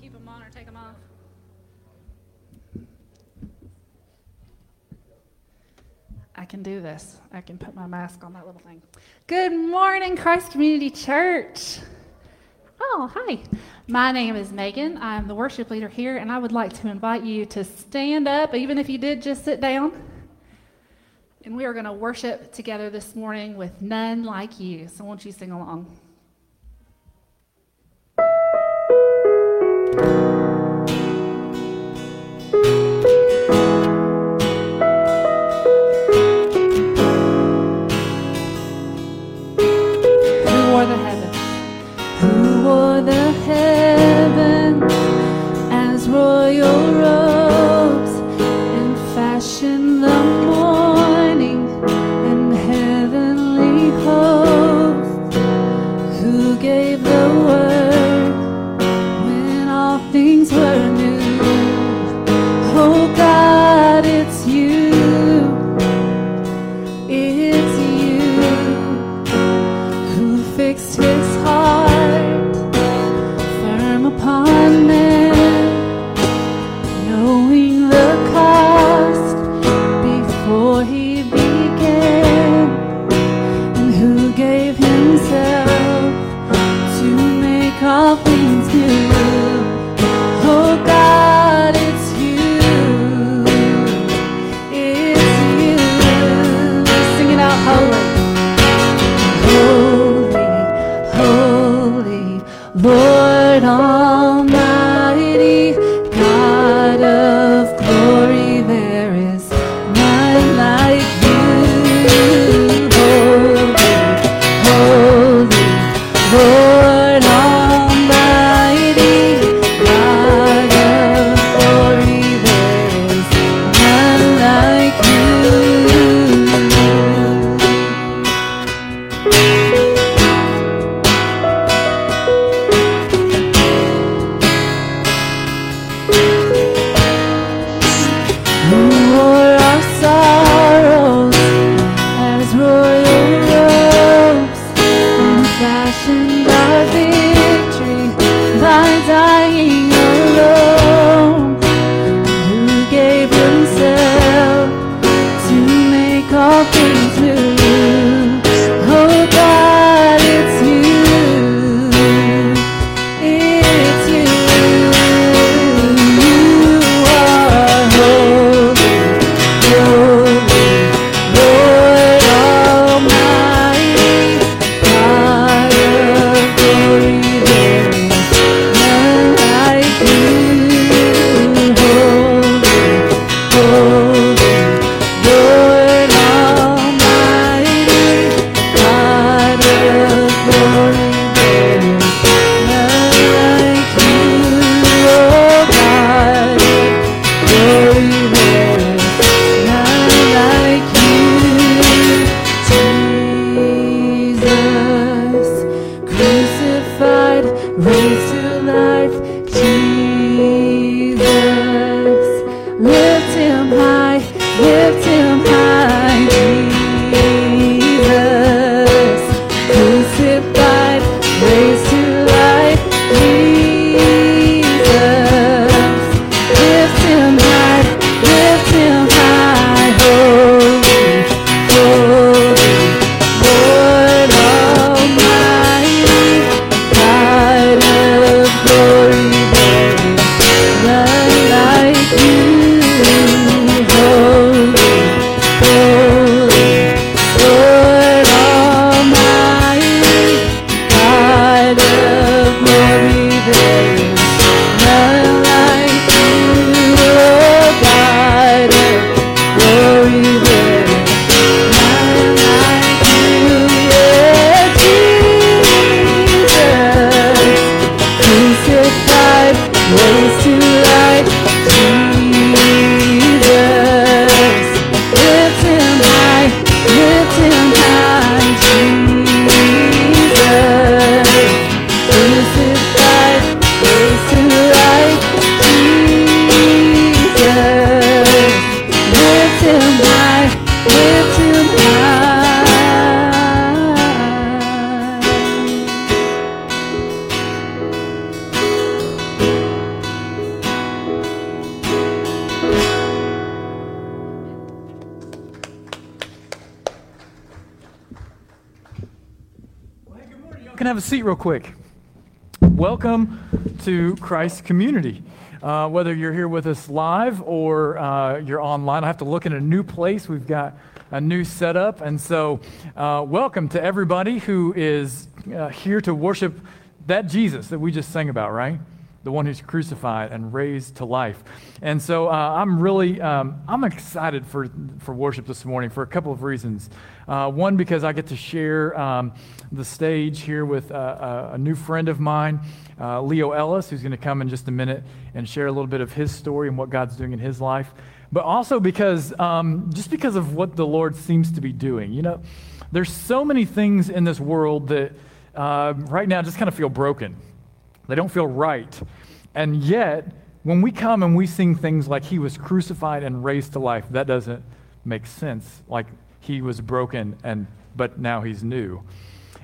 either keep them on or take them off. I can do this. I can put my mask on that little thing. Good morning, Christ Community Church. Oh, hi. My name is Megan. I'm the worship leader here, and I would like to invite you to stand up, even if you did just sit down. And we are going to worship together this morning with None Like You. So, won't you sing along? Real quick. Welcome to Christ Community. Uh, whether you're here with us live or uh, you're online, I have to look in a new place. We've got a new setup. And so, uh, welcome to everybody who is uh, here to worship that Jesus that we just sang about, right? The one who's crucified and raised to life. And so uh, I'm really um, I'm excited for, for worship this morning for a couple of reasons. Uh, one, because I get to share um, the stage here with a, a new friend of mine, uh, Leo Ellis, who's going to come in just a minute and share a little bit of his story and what God's doing in his life but also because um, just because of what the Lord seems to be doing. You know, there's so many things in this world that uh, right now just kind of feel broken. They don't feel right. And yet, when we come and we sing things like He was crucified and raised to life, that doesn't make sense. Like He was broken and but now He's new.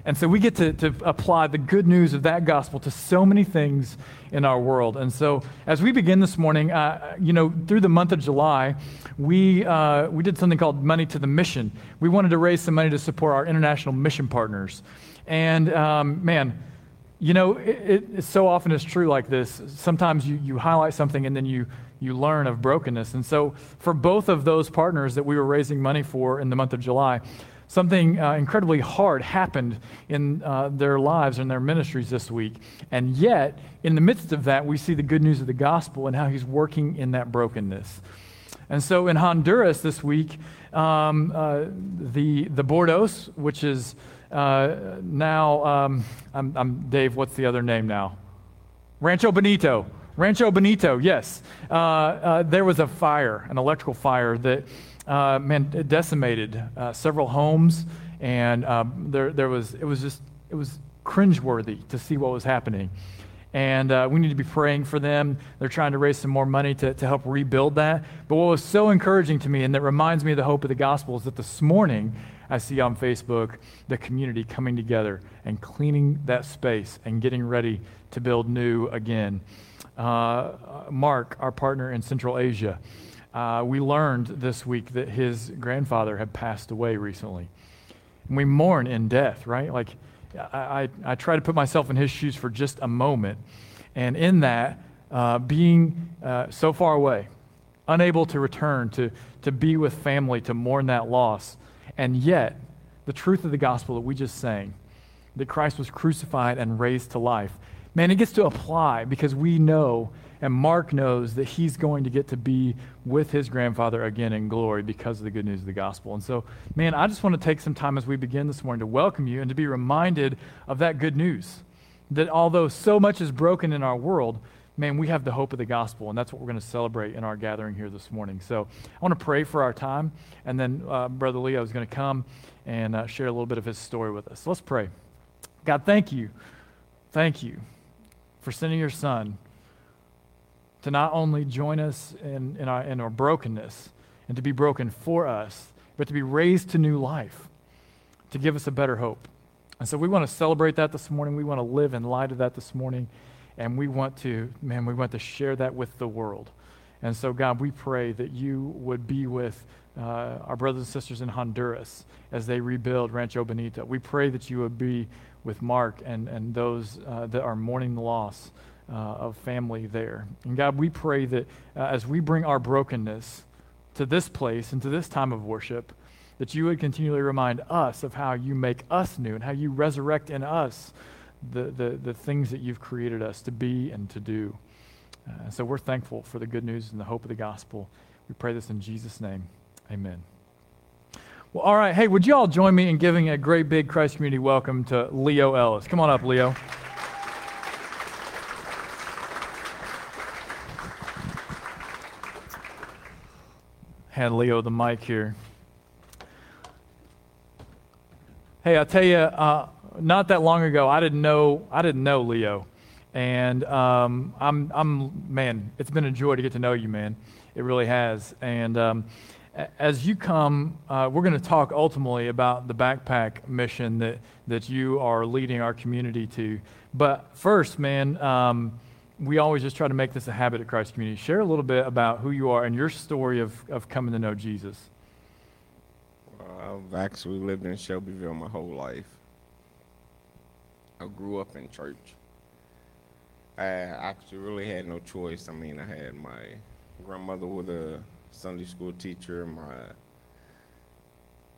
And so we get to, to apply the good news of that gospel to so many things in our world. And so as we begin this morning, uh, you know, through the month of July, we, uh, we did something called Money to the Mission. We wanted to raise some money to support our international mission partners. And um, man, you know, it, it, so often is true like this. Sometimes you, you highlight something and then you, you learn of brokenness. And so, for both of those partners that we were raising money for in the month of July, something uh, incredibly hard happened in uh, their lives and their ministries this week. And yet, in the midst of that, we see the good news of the gospel and how he's working in that brokenness. And so in Honduras this week, um, uh, the, the Bordos, which is uh, now, um, I'm, I'm, Dave, what's the other name now? Rancho Bonito. Rancho Bonito, yes. Uh, uh, there was a fire, an electrical fire that uh, man, decimated uh, several homes, and um, there, there was, it was just, it was cringeworthy to see what was happening. And uh, we need to be praying for them. They're trying to raise some more money to, to help rebuild that. But what was so encouraging to me, and that reminds me of the hope of the gospel, is that this morning I see on Facebook the community coming together and cleaning that space and getting ready to build new again. Uh, Mark, our partner in Central Asia, uh, we learned this week that his grandfather had passed away recently. And we mourn in death, right? Like, I, I, I, try to put myself in his shoes for just a moment. And in that, uh, being uh, so far away, unable to return, to, to be with family, to mourn that loss. And yet, the truth of the gospel that we just sang, that Christ was crucified and raised to life, man, it gets to apply because we know and Mark knows that he's going to get to be with his grandfather again in glory because of the good news of the gospel. And so, man, I just want to take some time as we begin this morning to welcome you and to be reminded of that good news. That although so much is broken in our world, man, we have the hope of the gospel, and that's what we're going to celebrate in our gathering here this morning. So I want to pray for our time, and then uh, Brother Leo is going to come and uh, share a little bit of his story with us. let's pray. God, thank you. Thank you for sending your son to not only join us in, in, our, in our brokenness and to be broken for us, but to be raised to new life, to give us a better hope. And so we want to celebrate that this morning. We want to live in light of that this morning. And we want to, man, we want to share that with the world. And so, God, we pray that you would be with uh, our brothers and sisters in Honduras as they rebuild Rancho Bonito. We pray that you would be with Mark and, and those uh, that are mourning the loss uh, of family there. And God, we pray that uh, as we bring our brokenness to this place and to this time of worship, that you would continually remind us of how you make us new and how you resurrect in us the, the, the things that you've created us to be and to do. Uh, so we're thankful for the good news and the hope of the gospel. We pray this in Jesus' name. Amen. Well, all right. Hey, would you all join me in giving a great big Christ community welcome to Leo Ellis? Come on up, Leo. Had Leo the mic here. Hey, I'll tell you, uh, not that long ago, I didn't know I didn't know Leo, and um, I'm I'm man, it's been a joy to get to know you, man. It really has. And um, as you come, uh, we're going to talk ultimately about the backpack mission that that you are leading our community to. But first, man. Um, we always just try to make this a habit at Christ Community. Share a little bit about who you are and your story of, of coming to know Jesus. Well, I've actually lived in Shelbyville my whole life. I grew up in church. I actually really had no choice. I mean, I had my grandmother was a Sunday school teacher, my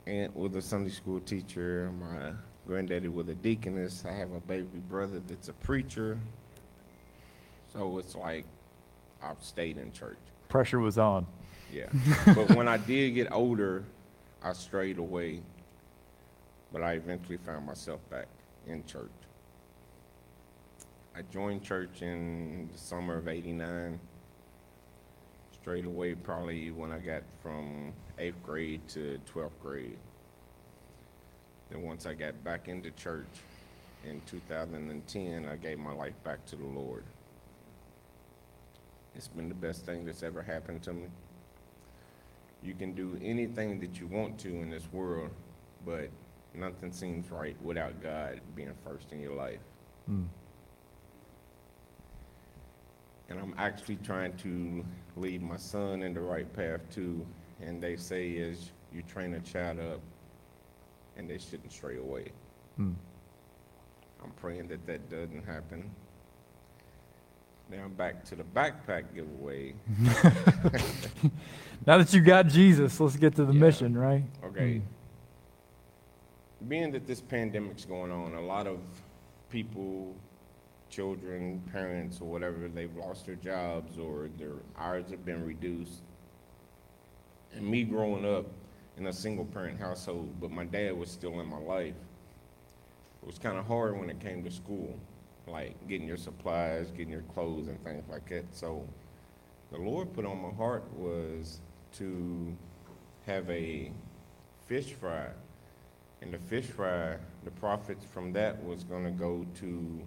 aunt was a Sunday school teacher, my granddaddy was a deaconess. I have a baby brother that's a preacher. So it's like I've stayed in church. Pressure was on. Yeah. but when I did get older, I strayed away. But I eventually found myself back in church. I joined church in the summer of 89. Straight away, probably when I got from eighth grade to 12th grade. Then once I got back into church in 2010, I gave my life back to the Lord. It's been the best thing that's ever happened to me. You can do anything that you want to in this world, but nothing seems right without God being first in your life. Mm. And I'm actually trying to lead my son in the right path too. And they say is you train a child up and they shouldn't stray away. Mm. I'm praying that that doesn't happen. Now I'm back to the backpack giveaway. now that you got Jesus, let's get to the yeah. mission, right? Okay. Mm being that this pandemic's going on, a lot of people, children, parents, or whatever, they've lost their jobs or their hours have been reduced. And me growing up in a single parent household, but my dad was still in my life, it was kind of hard when it came to school, like getting your supplies, getting your clothes, and things like that. So the Lord put on my heart was to have a fish fry and the fish fry, the profits from that was going to go to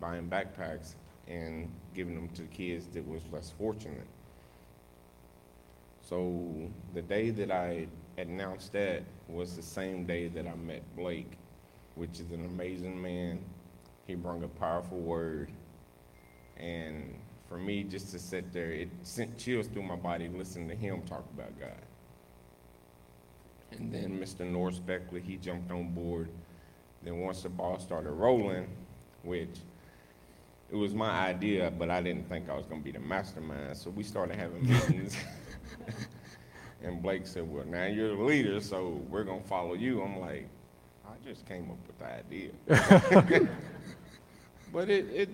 buying backpacks and giving them to kids that was less fortunate. So the day that I announced that was the same day that I met Blake, which is an amazing man. He brought a powerful word. And for me, just to sit there, it sent chills through my body listening to him talk about God. And then Mr. Norris Beckley, he jumped on board. Then once the ball started rolling, which it was my idea, but I didn't think I was going to be the mastermind. So we started having meetings. and Blake said, Well, now you're the leader, so we're going to follow you. I'm like, I just came up with the idea. but it, it,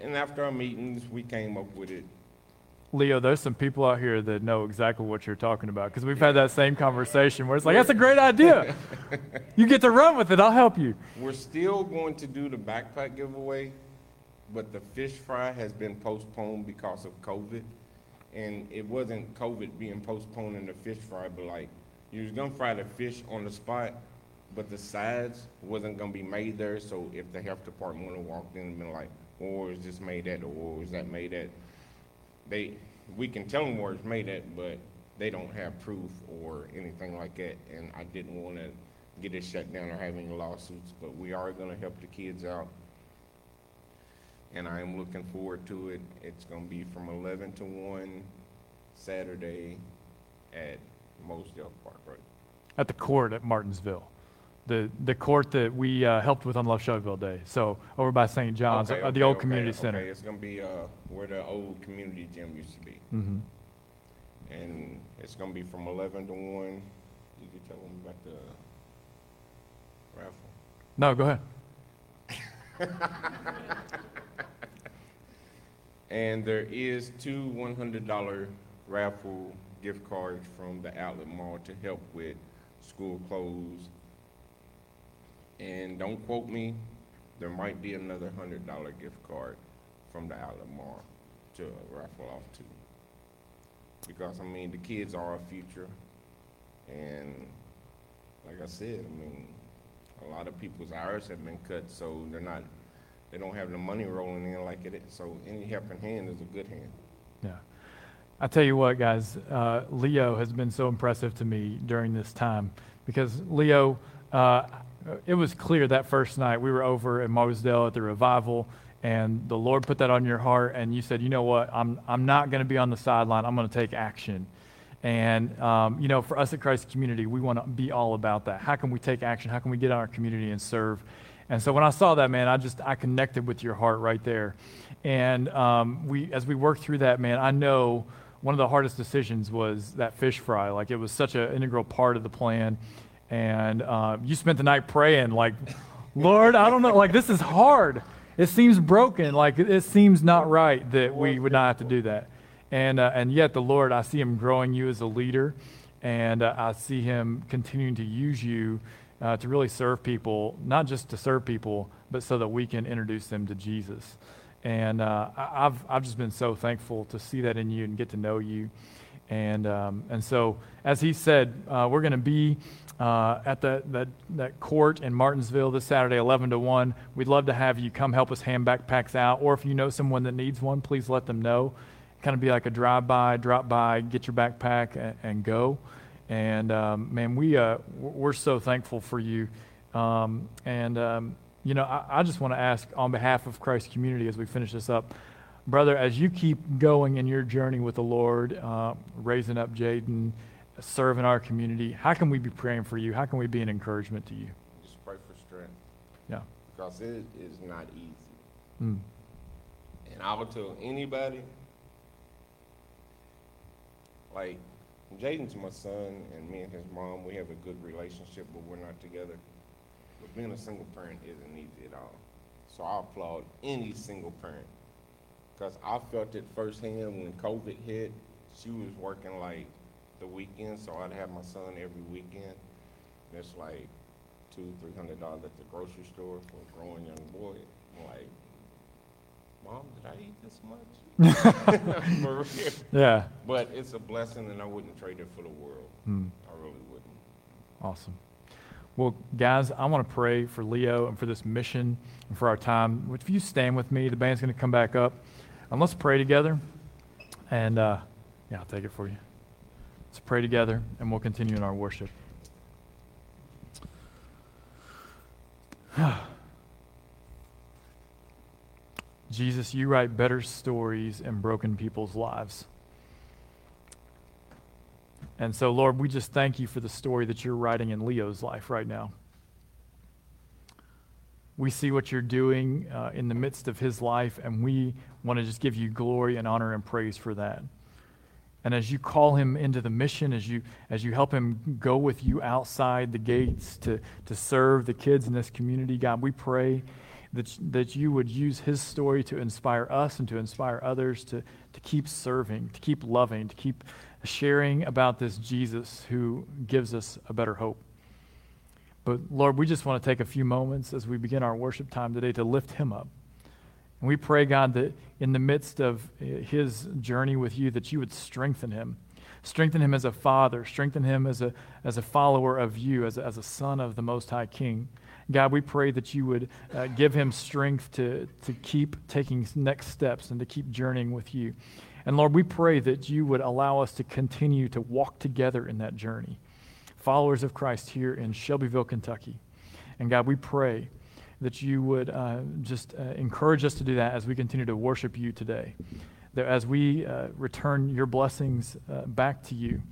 and after our meetings, we came up with it Leo, there's some people out here that know exactly what you're talking about because we've had that same conversation where it's like, that's a great idea. you get to run with it. I'll help you. We're still going to do the backpack giveaway, but the fish fry has been postponed because of COVID. And it wasn't COVID being postponed in the fish fry, but like you was gonna fry the fish on the spot, but the sides wasn't gonna be made there. So if the health department would have walked in and been like, or is this made at, or is that made at? they, we can tell them where it's made at, but they don't have proof or anything like that. And I didn't want to get it shut down or have any lawsuits, but we are to help the kids out. And I am looking forward to it. It's going to be from 11 to 1 Saturday at Mosedale Park, right? At the court at Martinsville the, the court that we uh, helped with on Love Shelbyville Day. So over by St. John's, okay, uh, the okay, old okay, community center. Okay, it's going to be uh, where the old community gym used to be. Mm-hmm. And it's going to be from 11 to 1. You can tell them about the raffle. No, go ahead. and there is two $100 raffle gift cards from the outlet mall to help with school clothes and don't quote me, there might be another hundred dollar gift card from the outlet mall to raffle off to. Because I mean, the kids are our future, and like I said, I mean, a lot of people's hours have been cut, so they're not, they don't have the money rolling in like it is. So any helping hand is a good hand. Yeah. I tell you what, guys, uh, Leo has been so impressive to me during this time because Leo, uh, it was clear that first night we were over at Mosdale at the revival, and the Lord put that on your heart, and you said, you know what, I'm, I'm not going to be on the sideline, I'm going to take action. And, um, you know, for us at Christ Community, we want to be all about that. How can we take action? How can we get out our community and serve? And so when I saw that, man, I just I connected with your heart right there. And um, we, as we worked through that, man, I know one of the hardest decisions was that fish fry. Like it was such an integral part of the plan. And uh, you spent the night praying, like, Lord, I don't know, like this is hard. It seems broken. Like it seems not right that we would not have to do that. And uh, and yet the Lord, I see Him growing you as a leader, and uh, I see Him continuing to use you uh, to really serve people, not just to serve people, but so that we can introduce them to Jesus. And uh, I've, I've just been so thankful to see that in you and get to know you. And, um, and so, as he said, uh, we're going to be uh, at the, that, that court in Martinsville this Saturday, 11 to 1. We'd love to have you come help us hand backpacks out. Or if you know someone that needs one, please let them know. Kind of be like a drive by, drop by, get your backpack, and, and go. And um, man, we uh, we're so thankful for you. Um, and um, you know, I, I just want to ask on behalf of Christ Community as we finish this up, brother, as you keep going in your journey with the Lord, uh, raising up Jaden, serving our community, how can we be praying for you? How can we be an encouragement to you? Just pray for strength. Yeah. Because it is not easy. Mm. And I would tell anybody, like, Jaden's my son, and me and his mom, we have a good relationship, but we're not together. But being a single parent isn't easy at all. So I applaud any single parent. Because I felt it firsthand when COVID hit. She was working like the weekend, so I'd have my son every weekend. That's like two, three hundred dollars at the grocery store for a growing young boy. I'm like, Mom, did I eat this much? For real. Yeah. But it's a blessing, and I wouldn't trade it for the world. Mm. I really wouldn't. Awesome. Well, guys, I want to pray for Leo and for this mission and for our time. If you stand with me, the band's going to come back up. And let's pray together. And uh, yeah, I'll take it for you. Let's pray together, and we'll continue in our worship. Jesus, you write better stories in broken people's lives. And so, Lord, we just thank you for the story that you're writing in Leo's life right now. We see what you're doing uh, in the midst of his life, and we want to just give you glory and honor and praise for that. And as you call him into the mission, as you, as you help him go with you outside the gates to, to serve the kids in this community, God, we pray that, that you would use his story to inspire us and to inspire others to, to keep serving, to keep loving, to keep sharing about this Jesus who gives us a better hope. But Lord, we just want to take a few moments as we begin our worship time today to lift him up. And we pray, God, that in the midst of uh, his journey with you, that you would strengthen him. Strengthen him as a father, strengthen him as a, as a follower of you, as a, as a son of the Most High King. God, we pray that you would uh, give him strength to, to keep taking next steps and to keep journeying with you. And Lord, we pray that you would allow us to continue to walk together in that journey, followers of Christ here in Shelbyville, Kentucky. And God, we pray that you would uh, just uh, encourage us to do that as we continue to worship you today. That as we uh, return your blessings uh, back to you,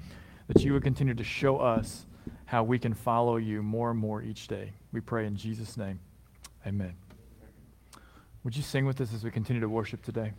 that you would continue to show us how we can follow you more and more each day. We pray in Jesus' name. Amen. Would you sing with us as we continue to worship today?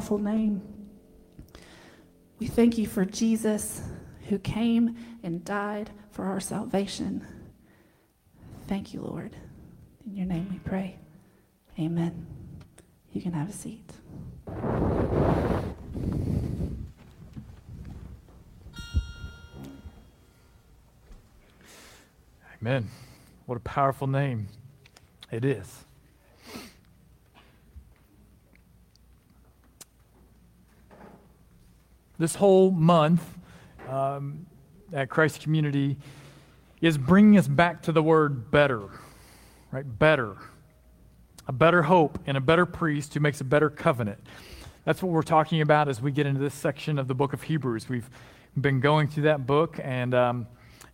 Powerful name. We thank you for Jesus who came and died for our salvation. Thank you, Lord. In your name we pray. Amen. You can have a seat. Amen. What a powerful name it is. This whole month um, at Christ Community is bringing us back to the word better, right? Better. A better hope and a better priest who makes a better covenant. That's what we're talking about as we get into this section of the book of Hebrews. We've been going through that book, and um,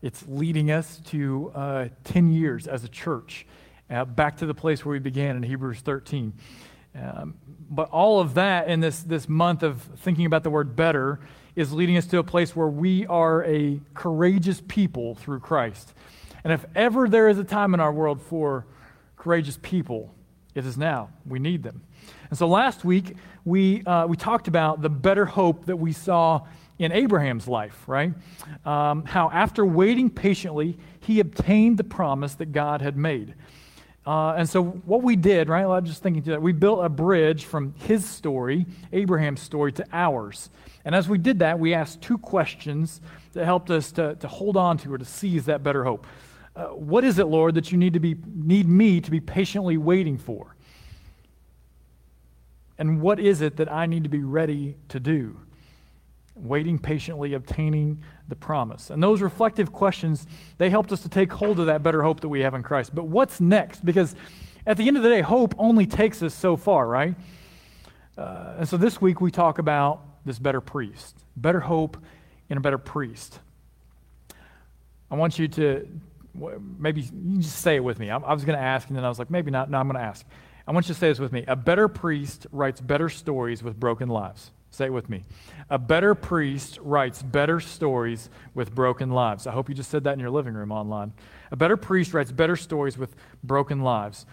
it's leading us to uh, 10 years as a church, uh, back to the place where we began in Hebrews 13. Um, but all of that in this, this month of thinking about the word better is leading us to a place where we are a courageous people through Christ. And if ever there is a time in our world for courageous people, it is now. We need them. And so last week, we, uh, we talked about the better hope that we saw in Abraham's life, right? Um, how after waiting patiently, he obtained the promise that God had made. Uh, and so, what we did, right? I'm just thinking to that. We built a bridge from his story, Abraham's story, to ours. And as we did that, we asked two questions that helped us to, to hold on to or to seize that better hope. Uh, what is it, Lord, that you need, to be, need me to be patiently waiting for? And what is it that I need to be ready to do? Waiting patiently, obtaining the promise. And those reflective questions, they helped us to take hold of that better hope that we have in Christ. But what's next? Because at the end of the day, hope only takes us so far, right? Uh, and so this week we talk about this better priest, better hope in a better priest. I want you to maybe you just say it with me. I, I was going to ask, and then I was like, maybe not. No, I'm going to ask. I want you to say this with me. A better priest writes better stories with broken lives. Say it with me. A better priest writes better stories with broken lives. I hope you just said that in your living room online. A better priest writes better stories with broken lives.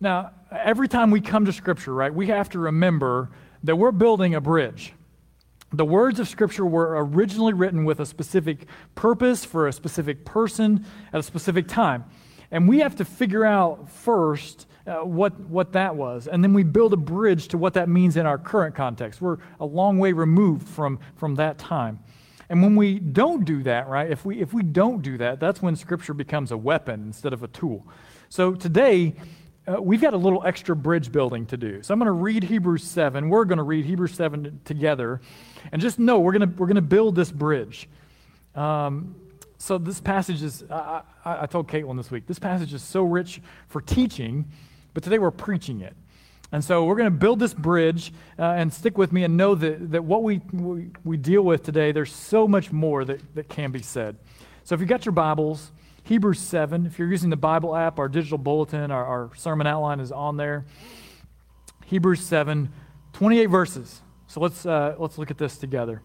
Now, every time we come to Scripture, right, we have to remember that we're building a bridge. The words of Scripture were originally written with a specific purpose for a specific person at a specific time. And we have to figure out first uh, what, what that was. And then we build a bridge to what that means in our current context. We're a long way removed from, from that time. And when we don't do that, right, if we, if we don't do that, that's when Scripture becomes a weapon instead of a tool. So today, uh, we've got a little extra bridge building to do. So I'm going to read Hebrews 7. We're going to read Hebrews 7 together. And just know we're going to, we're going to build this bridge. Um, so this passage is, I, I, I told Caitlin this week, this passage is so rich for teaching but today we're preaching it. And so we're going to build this bridge uh, and stick with me and know that, that what we, we, we deal with today, there's so much more that, that can be said. So if you've got your Bibles, Hebrews 7, if you're using the Bible app, our digital bulletin, our, our sermon outline is on there. Hebrews 7, 28 verses. So let's, uh, let's look at this together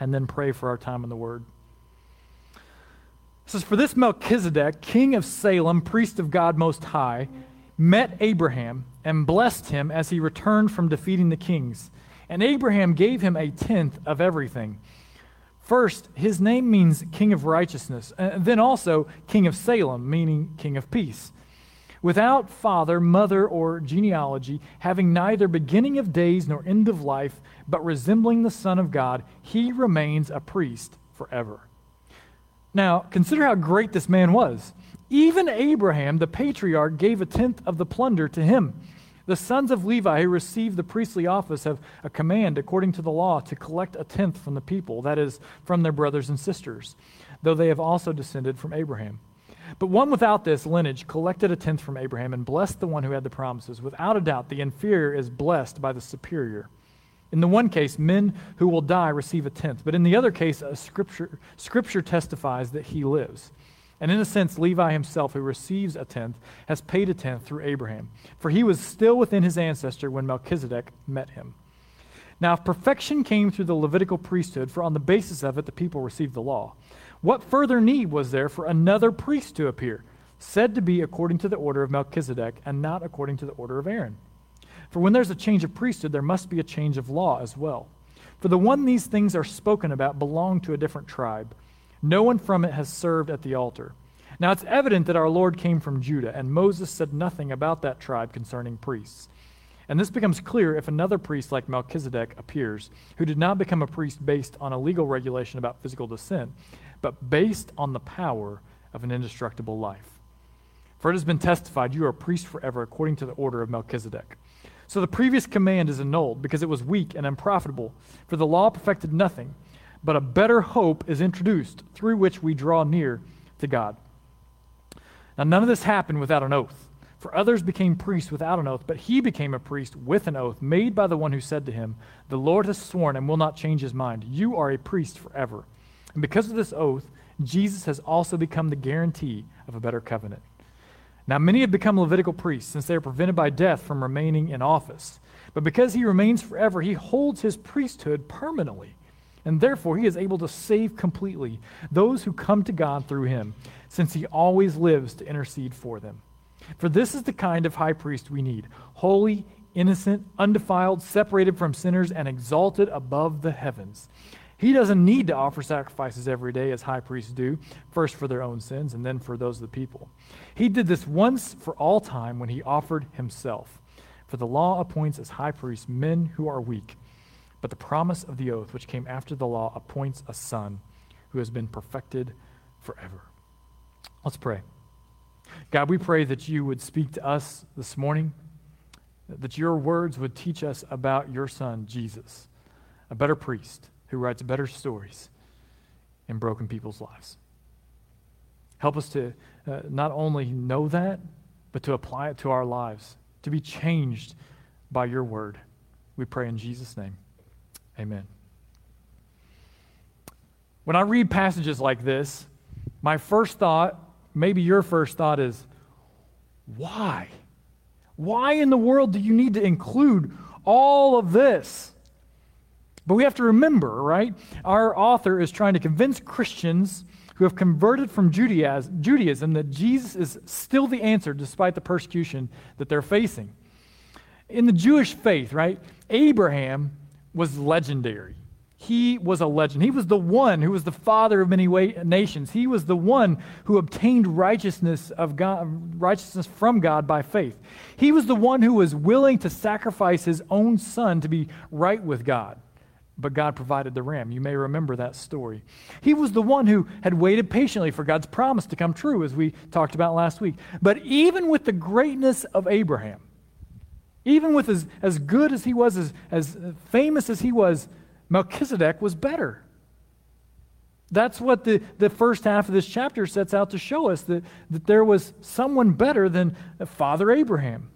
and then pray for our time in the Word. It says, For this Melchizedek, king of Salem, priest of God Most High, met Abraham and blessed him as he returned from defeating the kings. And Abraham gave him a tenth of everything. First, his name means king of righteousness, and then also king of Salem, meaning king of peace. Without father, mother, or genealogy, having neither beginning of days nor end of life, but resembling the Son of God, he remains a priest forever. Now, consider how great this man was. Even Abraham, the patriarch, gave a tenth of the plunder to him. The sons of Levi who received the priestly office have a command, according to the law, to collect a tenth from the people, that is, from their brothers and sisters, though they have also descended from Abraham. But one without this lineage collected a tenth from Abraham and blessed the one who had the promises. Without a doubt, the inferior is blessed by the superior. In the one case, men who will die receive a tenth, but in the other case, scripture, scripture testifies that he lives. And in a sense, Levi himself, who receives a tenth, has paid a tenth through Abraham, for he was still within his ancestor when Melchizedek met him. Now, if perfection came through the Levitical priesthood, for on the basis of it the people received the law, what further need was there for another priest to appear, said to be according to the order of Melchizedek and not according to the order of Aaron? For when there's a change of priesthood, there must be a change of law as well. For the one these things are spoken about belonged to a different tribe. No one from it has served at the altar. Now it's evident that our Lord came from Judah, and Moses said nothing about that tribe concerning priests. And this becomes clear if another priest like Melchizedek appears, who did not become a priest based on a legal regulation about physical descent, but based on the power of an indestructible life. For it has been testified, You are a priest forever according to the order of Melchizedek. So the previous command is annulled because it was weak and unprofitable, for the law perfected nothing, but a better hope is introduced through which we draw near to God. Now, none of this happened without an oath. For others became priests without an oath, but he became a priest with an oath made by the one who said to him, The Lord has sworn and will not change his mind. You are a priest forever. And because of this oath, Jesus has also become the guarantee of a better covenant. Now, many have become Levitical priests since they are prevented by death from remaining in office. But because he remains forever, he holds his priesthood permanently. And therefore, he is able to save completely those who come to God through him, since he always lives to intercede for them. For this is the kind of high priest we need holy, innocent, undefiled, separated from sinners, and exalted above the heavens. He doesn't need to offer sacrifices every day as high priests do, first for their own sins and then for those of the people. He did this once for all time when he offered himself. For the law appoints as high priests men who are weak, but the promise of the oath, which came after the law, appoints a son who has been perfected forever. Let's pray. God, we pray that you would speak to us this morning, that your words would teach us about your son, Jesus, a better priest who writes better stories in broken people's lives. Help us to uh, not only know that, but to apply it to our lives, to be changed by your word. We pray in Jesus' name. Amen. When I read passages like this, my first thought, maybe your first thought, is why? Why in the world do you need to include all of this? But we have to remember, right? Our author is trying to convince Christians who have converted from Judaism that Jesus is still the answer despite the persecution that they're facing. In the Jewish faith, right, Abraham was legendary. He was a legend. He was the one who was the father of many nations. He was the one who obtained righteousness of God, righteousness from God by faith. He was the one who was willing to sacrifice his own son to be right with God but God provided the ram. You may remember that story. He was the one who had waited patiently for God's promise to come true, as we talked about last week. But even with the greatness of Abraham, even with as, as good as he was, as, as famous as he was, Melchizedek was better. That's what the, the first half of this chapter sets out to show us that, that there was someone better than Father Abraham.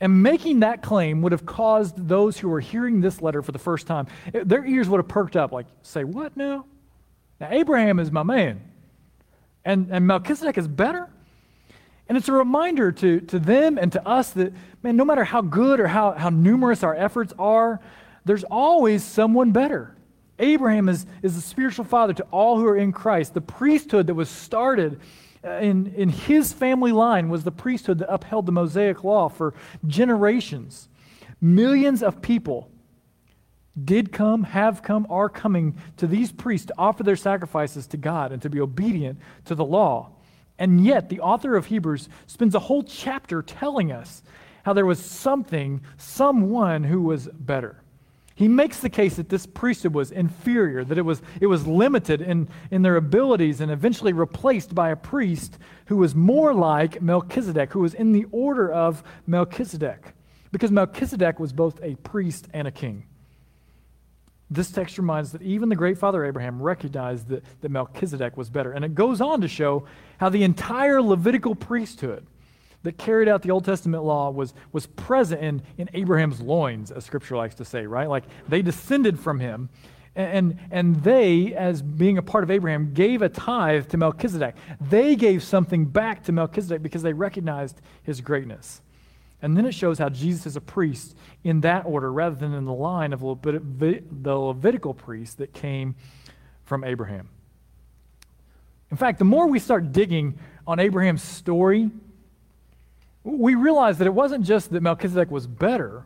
And making that claim would have caused those who were hearing this letter for the first time, eh, their ears would have perked up, like, say, what now? Now, Abraham is my man, and, and Melchizedek is better? And it's a reminder to, to them and to us that, man, no matter how good or how, how numerous our efforts are, there's always someone better. Abraham is, is the spiritual father to all who are in Christ. The priesthood that was started uh, in, in his family line was the priesthood that upheld the Mosaic law for generations. Millions of people did come, have come, are coming to these priests to offer their sacrifices to God and to be obedient to the law. And yet, the author of Hebrews spends a whole chapter telling us how there was something, someone who was better. He makes the case that this priesthood was inferior, that it was, it was limited in, in their abilities and eventually replaced by a priest who was more like Melchizedek, who was in the order of Melchizedek, because Melchizedek was both a priest and a king. This text reminds that even the great father Abraham recognized that, that Melchizedek was better. And it goes on to show how the entire Levitical priesthood, that carried out the Old Testament law was, was present in, in Abraham's loins, as Scripture likes to say, right? Like they descended from him. And, and they, as being a part of Abraham, gave a tithe to Melchizedek. They gave something back to Melchizedek because they recognized his greatness. And then it shows how Jesus is a priest in that order rather than in the line of the Levitical priests that came from Abraham. In fact, the more we start digging on Abraham's story, we realize that it wasn't just that Melchizedek was better.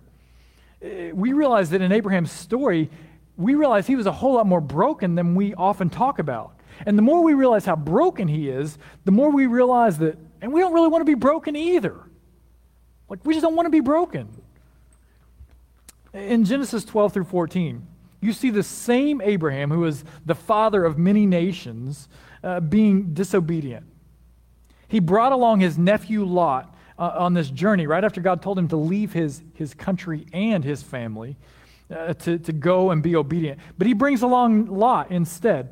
We realize that in Abraham's story, we realize he was a whole lot more broken than we often talk about. And the more we realize how broken he is, the more we realize that, and we don't really want to be broken either. Like, we just don't want to be broken. In Genesis 12 through 14, you see the same Abraham, who is the father of many nations, uh, being disobedient. He brought along his nephew Lot uh, on this journey right after God told him to leave his, his country and his family uh, to, to go and be obedient. But he brings along Lot instead.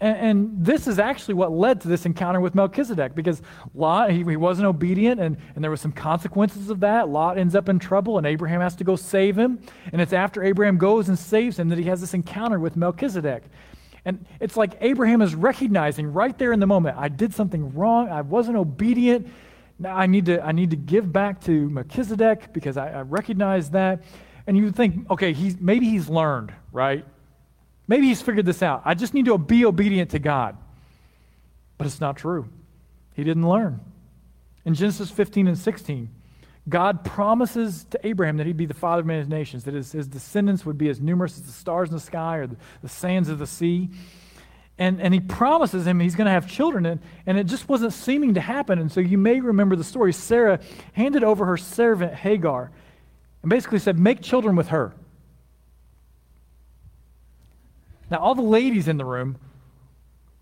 And, and, this is actually what led to this encounter with Melchizedek because Lot, he, he wasn't obedient and, and there were some consequences of that. Lot ends up in trouble and Abraham has to go save him. And it's after Abraham goes and saves him that he has this encounter with Melchizedek. And it's like Abraham is recognizing right there in the moment, I did something wrong. I wasn't obedient. Now I need to, I need to give back to Melchizedek because I, I recognize that. And you think, okay, he's, maybe he's learned, right? Maybe he's figured this out. I just need to be obedient to God. But it's not true. He didn't learn. In Genesis 15 and 16, God promises to Abraham that he'd be the father of many nations, that his, his descendants would be as numerous as the stars in the sky or the, the sands of the sea. And, and he promises him he's going to have children, and, and it just wasn't seeming to happen. And so you may remember the story. Sarah handed over her servant Hagar and basically said, Make children with her. Now, all the ladies in the room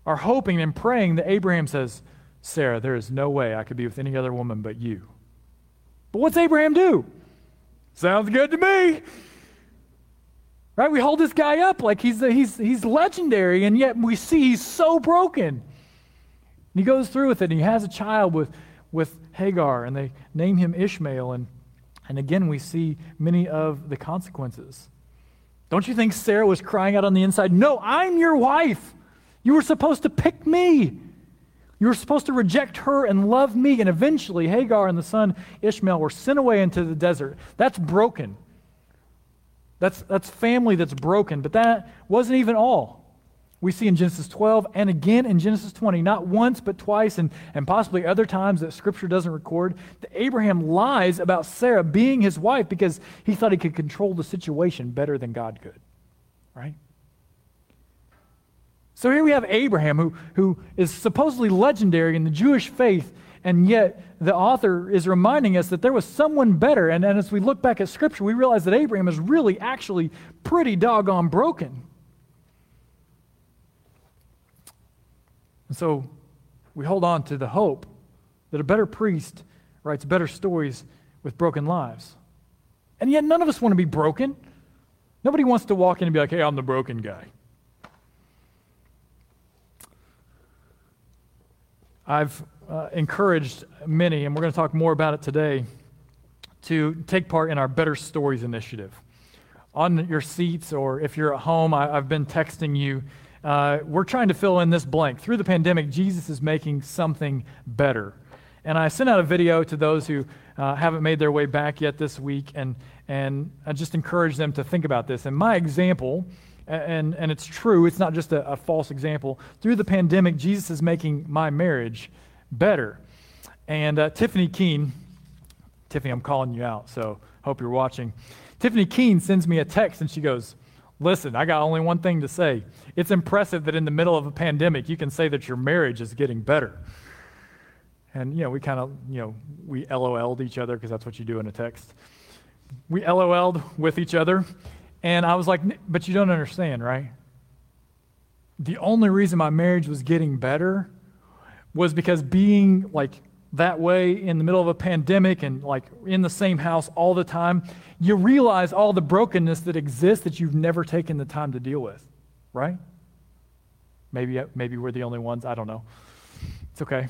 are hoping and praying that Abraham says, Sarah, there is no way I could be with any other woman but you. But what's Abraham do? Sounds good to me. Right? We hold this guy up like he's, he's, he's legendary, and yet we see he's so broken. And he goes through with it, and he has a child with, with Hagar, and they name him Ishmael. And, and again, we see many of the consequences. Don't you think Sarah was crying out on the inside? No, I'm your wife. You were supposed to pick me. You were supposed to reject her and love me. And eventually, Hagar and the son Ishmael were sent away into the desert. That's broken. That's, that's family that's broken. But that wasn't even all we see in Genesis 12 and again in Genesis 20, not once but twice, and, and possibly other times that Scripture doesn't record, that Abraham lies about Sarah being his wife because he thought he could control the situation better than God could. Right? So here we have Abraham, who, who is supposedly legendary in the Jewish faith, and yet the author is reminding us that there was someone better. And, and as we look back at Scripture, we realize that Abraham is really actually pretty doggone broken. And so we hold on to the hope that a better priest writes better stories with broken lives. And yet, none of us want to be broken. Nobody wants to walk in and be like, hey, I'm the broken guy. I've uh, encouraged many, and we're going to talk more about it today, to take part in our Better Stories initiative. On your seats, or if you're at home, I, have been texting you uh, we're trying to fill in this blank. Through the pandemic, Jesus is making something better. And I sent out a video to those who uh, haven't made their way back yet this week, and, and I just encourage them to think about this. And my example, and, and it's true, it's not just a, a false example. Through the pandemic, Jesus is making my marriage better. And uh, Tiffany Keene, Tiffany, I'm calling you out, so hope you're watching. Tiffany Keene sends me a text and she goes, Listen, I got only one thing to say. It's impressive that in the middle of a pandemic, you can say that your marriage is getting better. And, you know, we kind of, you know, we LOL'd each other because that's what you do in a text. We LOL'd with each other. And I was like, but you don't understand, right? The only reason my marriage was getting better was because being like that way in the middle of a pandemic and like in the same house all the time, you realize all the brokenness that exists that you've never taken the time to deal with right? Maybe, maybe we're the only ones. I don't know. It's okay.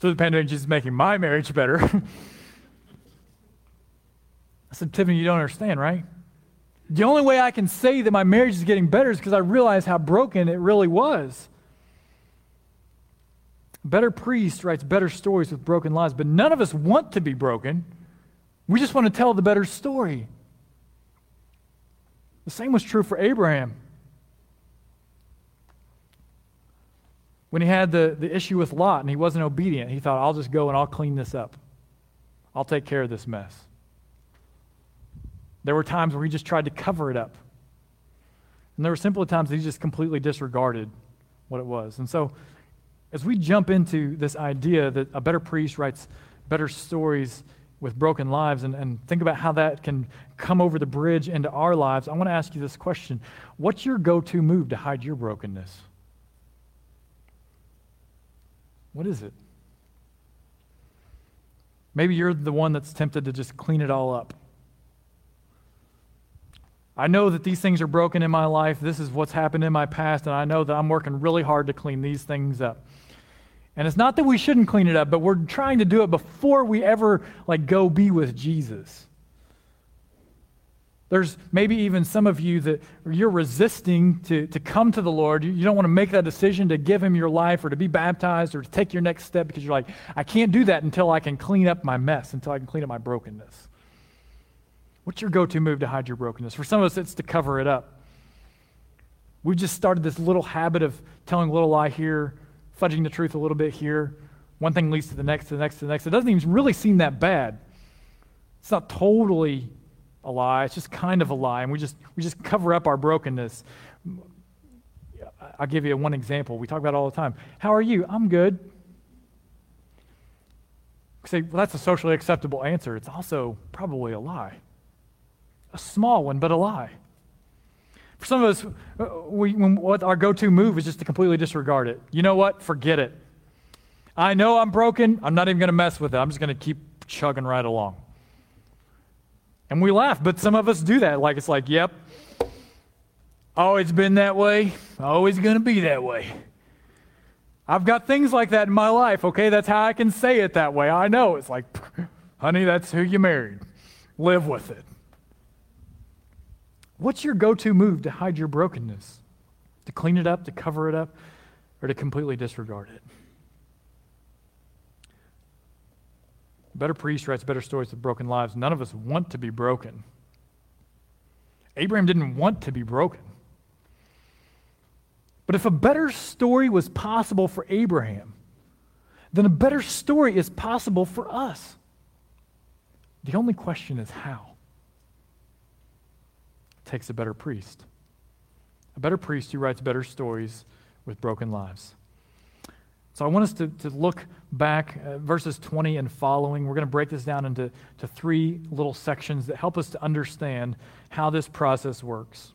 So the pandemic is making my marriage better. I said, Tiffany, you don't understand, right? The only way I can say that my marriage is getting better is because I realize how broken it really was. Better priest writes better stories with broken lives, but none of us want to be broken. We just want to tell the better story. The same was true for Abraham. When he had the, the issue with Lot and he wasn't obedient, he thought, I'll just go and I'll clean this up. I'll take care of this mess. There were times where he just tried to cover it up. And there were simply times that he just completely disregarded what it was. And so, as we jump into this idea that a better priest writes better stories with broken lives and, and think about how that can come over the bridge into our lives, I want to ask you this question What's your go to move to hide your brokenness? What is it? Maybe you're the one that's tempted to just clean it all up. I know that these things are broken in my life. This is what's happened in my past, and I know that I'm working really hard to clean these things up. And it's not that we shouldn't clean it up, but we're trying to do it before we ever like go be with Jesus. There's maybe even some of you that you're resisting to, to come to the Lord. You, don't want to make that decision to give Him your life or to be baptized or to take your next step because you're like, I can't do that until I can clean up my mess, until I can clean up my brokenness. What's your go to move to hide your brokenness? For some of us, it's to cover it up. We've just started this little habit of telling a little lie here, fudging the truth a little bit here. One thing leads to the next, to the next, to the next. It doesn't even really seem that bad. It's not totally a lie. It's just kind of a lie, and we just we just cover up our brokenness. I'll give you one example. We talk about all the time. How are you? I'm good. Say, well, that's a socially acceptable answer. It's also probably a lie. A small one, but a lie. For some of us, uh, we, what our go to move is just to completely disregard it. You know what? Forget it. I know I'm broken. I'm not even going to mess with it. I'm just going to keep chugging right along. And we laugh, but some of us do that. Like, it's like, yep, always been that way, always going to be that way. I've got things like that in my life, okay? That's how I can say it that way. I know. It's like, honey, that's who you married. Live with it. What's your go to move to hide your brokenness? To clean it up, to cover it up, or to completely disregard it? Better priest writes better stories of broken lives. None of us want to be broken. Abraham didn't want to be broken. But if a better story was possible for Abraham, then a better story is possible for us. The only question is how. Takes a better priest. A better priest who writes better stories with broken lives. So I want us to, to look back, uh, verses 20 and following. We're going to break this down into to three little sections that help us to understand how this process works.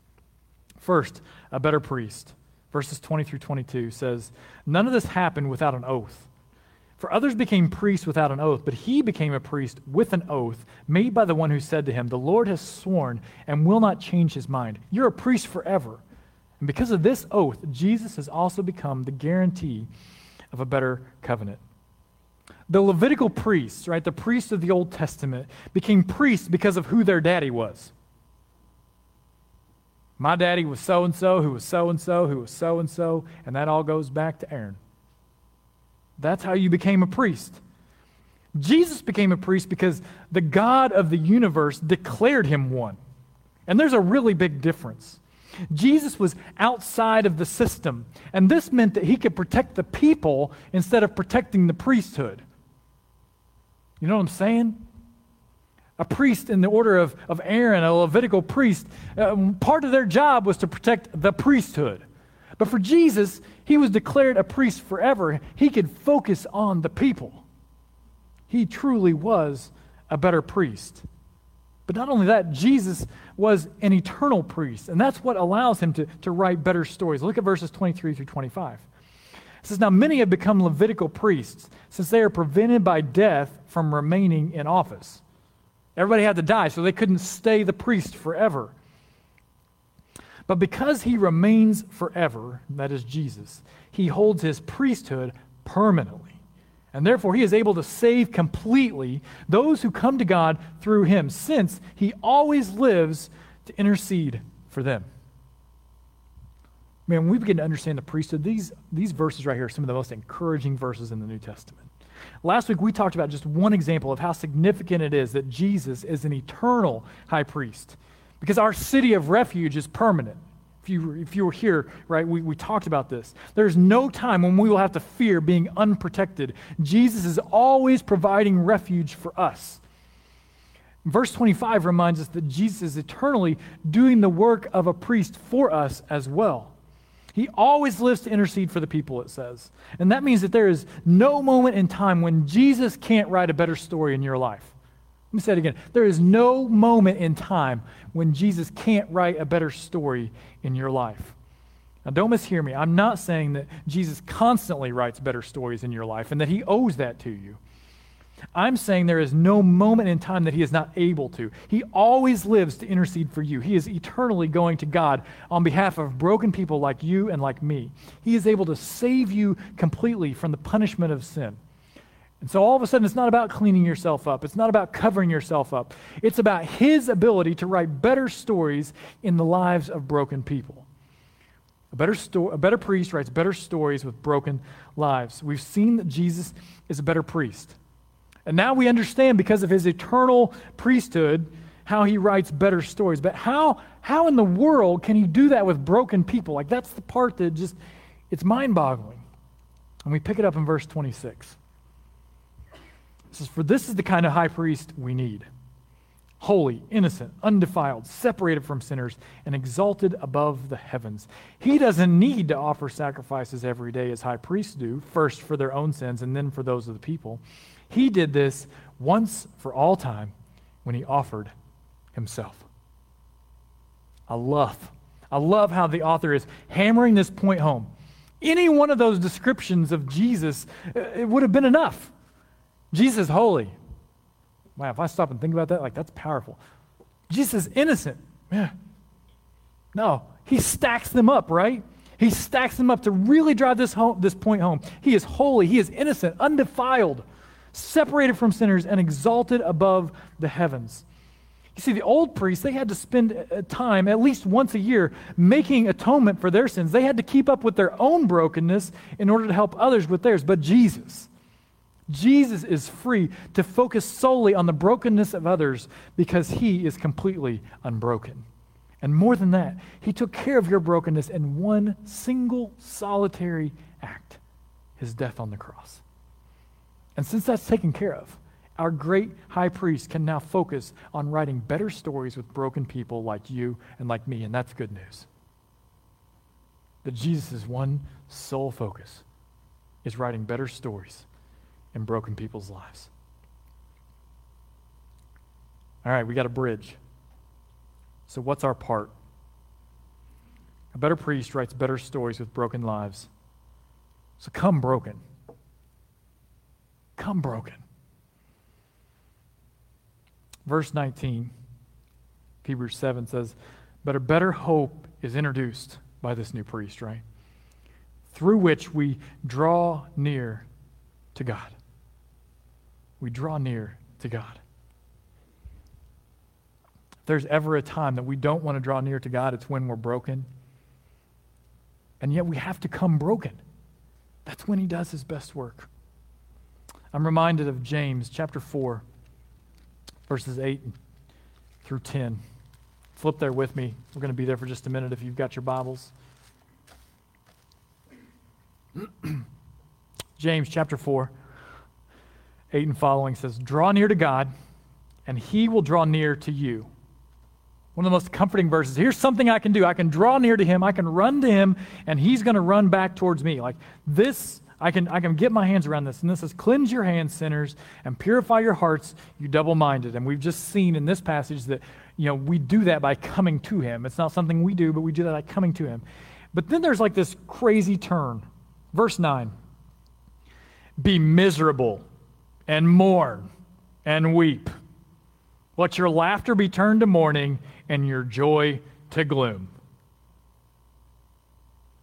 First, a better priest. Verses 20 through 22 says, None of this happened without an oath. For others became priests without an oath, but he became a priest with an oath made by the one who said to him, The Lord has sworn and will not change his mind. You're a priest forever. And because of this oath, Jesus has also become the guarantee of a better covenant. The Levitical priests, right, the priests of the Old Testament, became priests because of who their daddy was. My daddy was so and so, who was so and so, who was so and so, and that all goes back to Aaron. That's how you became a priest. Jesus became a priest because the God of the universe declared him one. And there's a really big difference. Jesus was outside of the system, and this meant that he could protect the people instead of protecting the priesthood. You know what I'm saying? A priest in the order of, of Aaron, a Levitical priest, um, part of their job was to protect the priesthood. But for Jesus, he was declared a priest forever. He could focus on the people. He truly was a better priest. But not only that, Jesus was an eternal priest, and that's what allows him to, to write better stories. Look at verses 23 through 25. It says, Now many have become Levitical priests, since they are prevented by death from remaining in office. Everybody had to die, so they couldn't stay the priest forever. But because he remains forever, that is Jesus, he holds his priesthood permanently. And therefore, he is able to save completely those who come to God through him, since he always lives to intercede for them. Man, when we begin to understand the priesthood, these, these verses right here are some of the most encouraging verses in the New Testament. Last week, we talked about just one example of how significant it is that Jesus is an eternal high priest because our city of refuge is permanent. If you, if you were here, right, we, we talked about this. There's no time when we will have to fear being unprotected. Jesus is always providing refuge for us. Verse 25 reminds us that Jesus is eternally doing the work of a priest for us as well. He always lives to intercede for the people, it says. And that means that there is no moment in time when Jesus can't write a better story in your life. Let me say it again. There is no moment in time when Jesus can't write a better story in your life. Now, don't mishear me. I'm not saying that Jesus constantly writes better stories in your life and that he owes that to you. I'm saying there is no moment in time that he is not able to. He always lives to intercede for you. He is eternally going to God on behalf of broken people like you and like me. He is able to save you completely from the punishment of sin. And so all of a sudden, it's not about cleaning yourself up. It's not about covering yourself up. It's about his ability to write better stories in the lives of broken people. A better, sto- a better priest writes better stories with broken lives. We've seen that Jesus is a better priest. And now we understand because of his eternal priesthood how he writes better stories. But how, how in the world can he do that with broken people? Like, that's the part that just, it's mind boggling. And we pick it up in verse 26. Says, For this is the kind of high priest we need holy, innocent, undefiled, separated from sinners, and exalted above the heavens. He doesn't need to offer sacrifices every day as high priests do, first for their own sins and then for those of the people. He did this once for all time when he offered himself. I love, I love how the author is hammering this point home. Any one of those descriptions of Jesus, uh, it would have been enough. Jesus is holy. Wow, if I stop and think about that, like that's powerful. Jesus is innocent. Yeah. No, he stacks them up, right? He stacks them up to really drive this, home, this point home. He is holy, he is innocent, undefiled separated from sinners, and exalted above the heavens. You see, the old priests, they had to spend uh, time, at least once a year, making atonement for their sins. They had to keep up with their own brokenness in order to help others with theirs. But Jesus, Jesus is free to focus solely on the brokenness of others because he is completely unbroken. And more than that, he took care of your brokenness in one single solitary act his death on the cross. And since that's taken care of, our great high priest can now focus on writing better stories with broken people like you and like me, and that's good news. That Jesus' one sole focus is writing better stories in broken people's lives. All right, we got a bridge. So, what's our part? A better priest writes better stories with broken lives. So, come broken come broken. Verse 19, Hebrews 7 says, But a better hope is introduced by this new priest, right? Through which we draw near to God. We draw near to God. If there's ever a time that we don't want to draw near to God, it's when we're broken. And yet we have to come broken. That's when He does His best work. I'm reminded of James chapter 4, verses 8 through 10. Flip there with me. We're going to be there for just a minute if you've got your Bibles. James chapter 4, 8 and following says, Draw near to God, and he will draw near to you. One of the most comforting verses. Here's something I can do. I can draw near to him. I can run to him, and he's going to run back towards me. Like this I can, I can get my hands around this. And this says, Cleanse your hands, sinners, and purify your hearts, you double minded. And we've just seen in this passage that, you know, we do that by coming to Him. It's not something we do, but we do that by coming to Him. But then there's like this crazy turn. Verse 9 Be miserable and mourn and weep. Let your laughter be turned to mourning and your joy to gloom.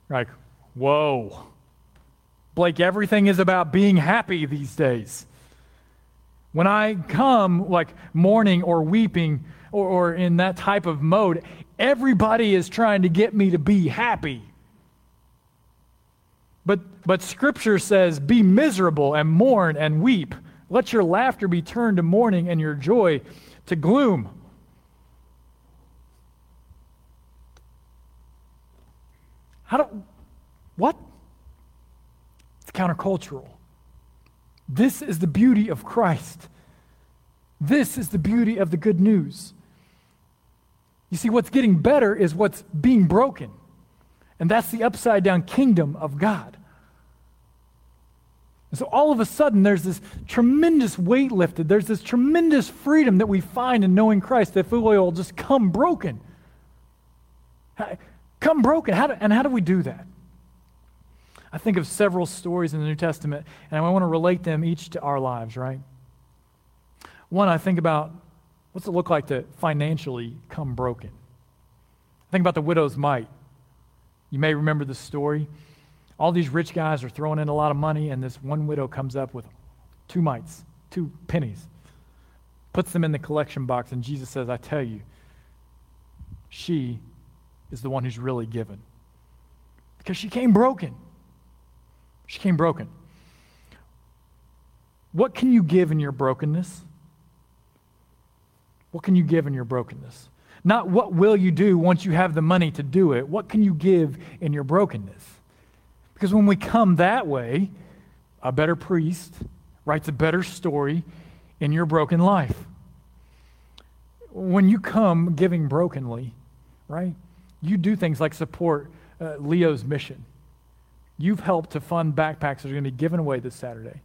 Like, whoa. Blake, everything is about being happy these days. When I come like mourning or weeping or, or, in that type of mode, everybody is trying to get me to be happy. But, but Scripture says, be miserable and mourn and weep. Let your laughter be turned to mourning and your joy to gloom. How do, what? It's countercultural. This is the beauty of Christ. This is the beauty of the good news. You see, what's getting better is what's being broken. And that's the upside down kingdom of God. And so all of a sudden, there's this tremendous weight lifted. There's this tremendous freedom that we find in knowing Christ that we will just come broken. Come broken. How do, and how do we do that? I think of several stories in the New Testament, and I want to relate them each to our lives, right? One, I think about what's it look like to financially come broken? I think about the widow's mite. You may remember the story. All these rich guys are throwing in a lot of money, and this one widow comes up with two mites, two pennies, puts them in the collection box, and Jesus says, I tell you, she is the one who's really given. Because she came broken. She came broken. What can you give in your brokenness? What can you give in your brokenness? Not what will you do once you have the money to do it. What can you give in your brokenness? Because when we come that way, a better priest writes a better story in your broken life. When you come giving brokenly, right, you do things like support uh, Leo's mission. You've helped to fund backpacks that are going to be given away this Saturday.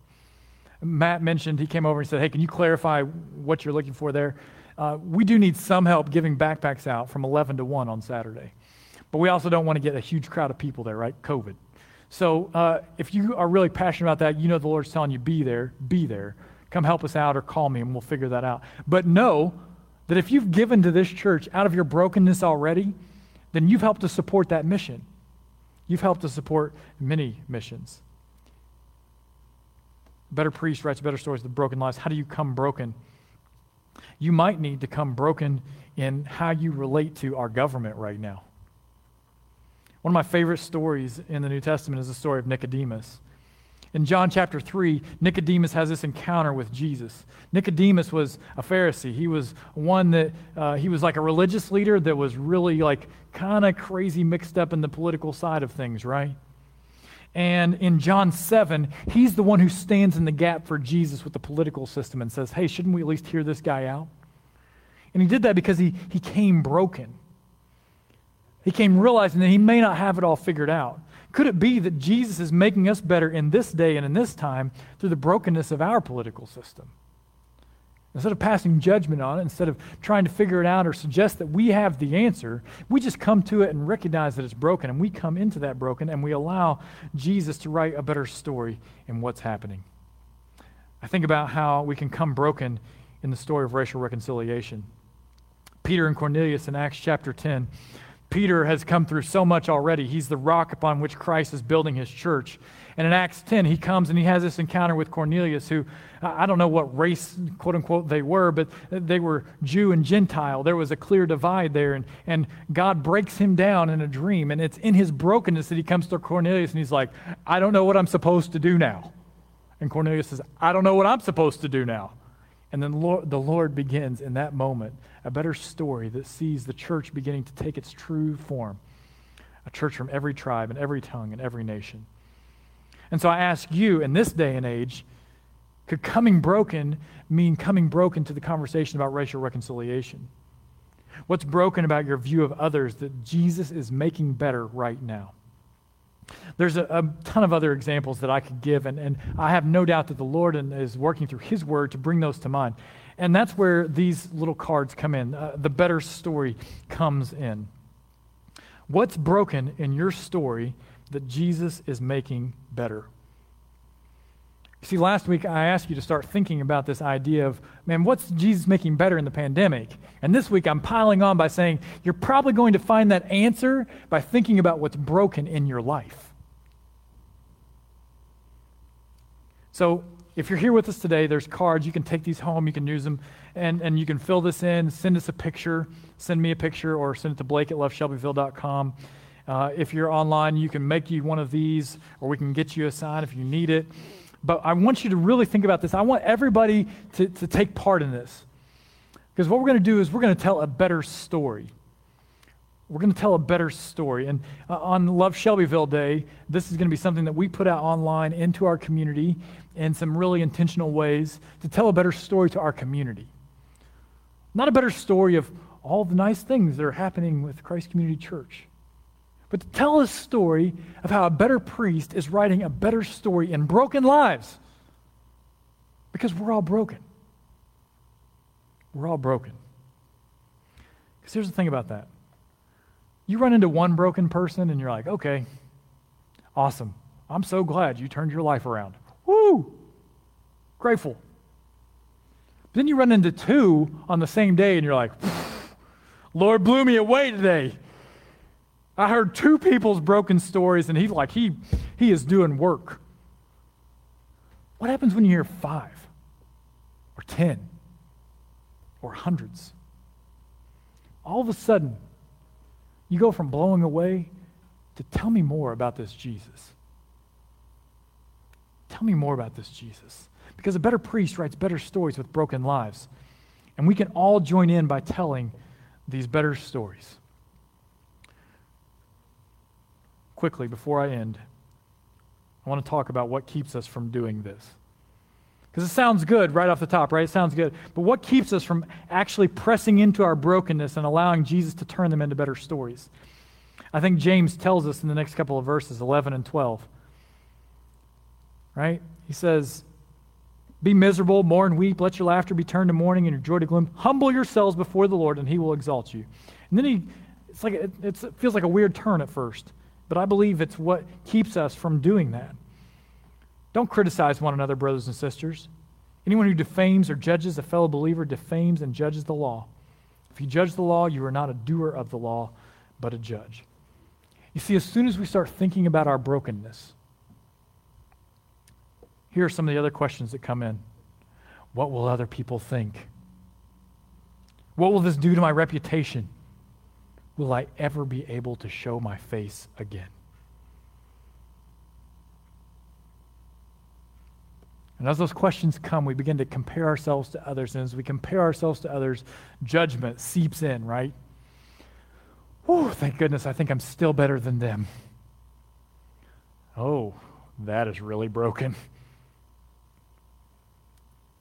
Matt mentioned, he came over and said, Hey, can you clarify what you're looking for there? Uh, we do need some help giving backpacks out from 11 to 1 on Saturday. But we also don't want to get a huge crowd of people there, right? COVID. So uh, if you are really passionate about that, you know the Lord's telling you, be there, be there. Come help us out or call me and we'll figure that out. But know that if you've given to this church out of your brokenness already, then you've helped to support that mission. You've helped to support many missions. Better priest writes better stories of broken lives. How do you come broken? You might need to come broken in how you relate to our government right now. One of my favorite stories in the New Testament is the story of Nicodemus. In John chapter 3, Nicodemus has this encounter with Jesus. Nicodemus was a Pharisee. He was one that, uh, he was like a religious leader that was really like kind of crazy mixed up in the political side of things, right? And in John 7, he's the one who stands in the gap for Jesus with the political system and says, hey, shouldn't we at least hear this guy out? And he did that because he, he came broken. He came realizing that he may not have it all figured out. Could it be that Jesus is making us better in this day and in this time through the brokenness of our political system? Instead of passing judgment on it, instead of trying to figure it out or suggest that we have the answer, we just come to it and recognize that it's broken. And we come into that broken and we allow Jesus to write a better story in what's happening. I think about how we can come broken in the story of racial reconciliation. Peter and Cornelius in Acts chapter 10. Peter has come through so much already. He's the rock upon which Christ is building his church. And in Acts 10, he comes and he has this encounter with Cornelius, who I don't know what race, quote unquote, they were, but they were Jew and Gentile. There was a clear divide there. And, and God breaks him down in a dream. And it's in his brokenness that he comes to Cornelius and he's like, I don't know what I'm supposed to do now. And Cornelius says, I don't know what I'm supposed to do now. And then the Lord begins in that moment a better story that sees the church beginning to take its true form a church from every tribe and every tongue and every nation. And so I ask you, in this day and age, could coming broken mean coming broken to the conversation about racial reconciliation? What's broken about your view of others that Jesus is making better right now? There's a, a, ton of other examples that I could give, and, and I have no doubt that the Lord is working through His Word to bring those to mind. And that's where these little cards come in. Uh, the better story comes in. What's broken in your story that Jesus is making better. See, last week I asked you to start thinking about this idea of, man, what's Jesus making better in the pandemic? And this week I'm piling on by saying, you're probably going to find that answer by thinking about what's broken in your life. So, if you're here with us today, there's cards. You can take these home, you can use them, and, and you can fill this in, send us a picture, send me a picture, or send it to blake at loveshelbyville.com. Uh, if you're online, you can make you one of these, or we can get you a sign if you need it. But I want you to really think about this. I want everybody to, to take part in this. Because what we're going to do is we're going to tell a better story. We're going to tell a better story. And uh, on Love Shelbyville Day, this is going to be something that we put out online into our community in some really intentional ways to tell a better story to our community. Not a better story of all the nice things that are happening with Christ Community Church, but to tell a story of how a better priest is writing a better story in broken lives. Because we're all broken. We're all broken. Because here's the thing about that you run into one broken person and you're like, okay, awesome. I'm so glad you turned your life around. Woo! Grateful. But then you run into two on the same day and you're like, Lord blew me away today. I heard two people's broken stories and he like he he is doing work. What happens when you hear five or ten or hundreds? All of a sudden, you go from blowing away to tell me more about this Jesus. Tell me more about this Jesus. Because a better priest writes better stories with broken lives. And we can all join in by telling these better stories. Quickly, before I end, I want to talk about what keeps us from doing this. Because it sounds good right off the top, right? It sounds good. But what keeps us from actually pressing into our brokenness and allowing Jesus to turn them into better stories? I think James tells us in the next couple of verses, 11 and 12. Right? He says, Be miserable, mourn, weep, let your laughter be turned to mourning and your joy to gloom. Humble yourselves before the Lord, and he will exalt you. And then he, it's like, it, it's, it feels like a weird turn at first, but I believe it's what keeps us from doing that. Don't criticize one another, brothers and sisters. Anyone who defames or judges a fellow believer defames and judges the law. If you judge the law, you are not a doer of the law, but a judge. You see, as soon as we start thinking about our brokenness, here are some of the other questions that come in What will other people think? What will this do to my reputation? Will I ever be able to show my face again? And as those questions come, we begin to compare ourselves to others. And as we compare ourselves to others, judgment seeps in, right? Oh, thank goodness, I think I'm still better than them. Oh, that is really broken.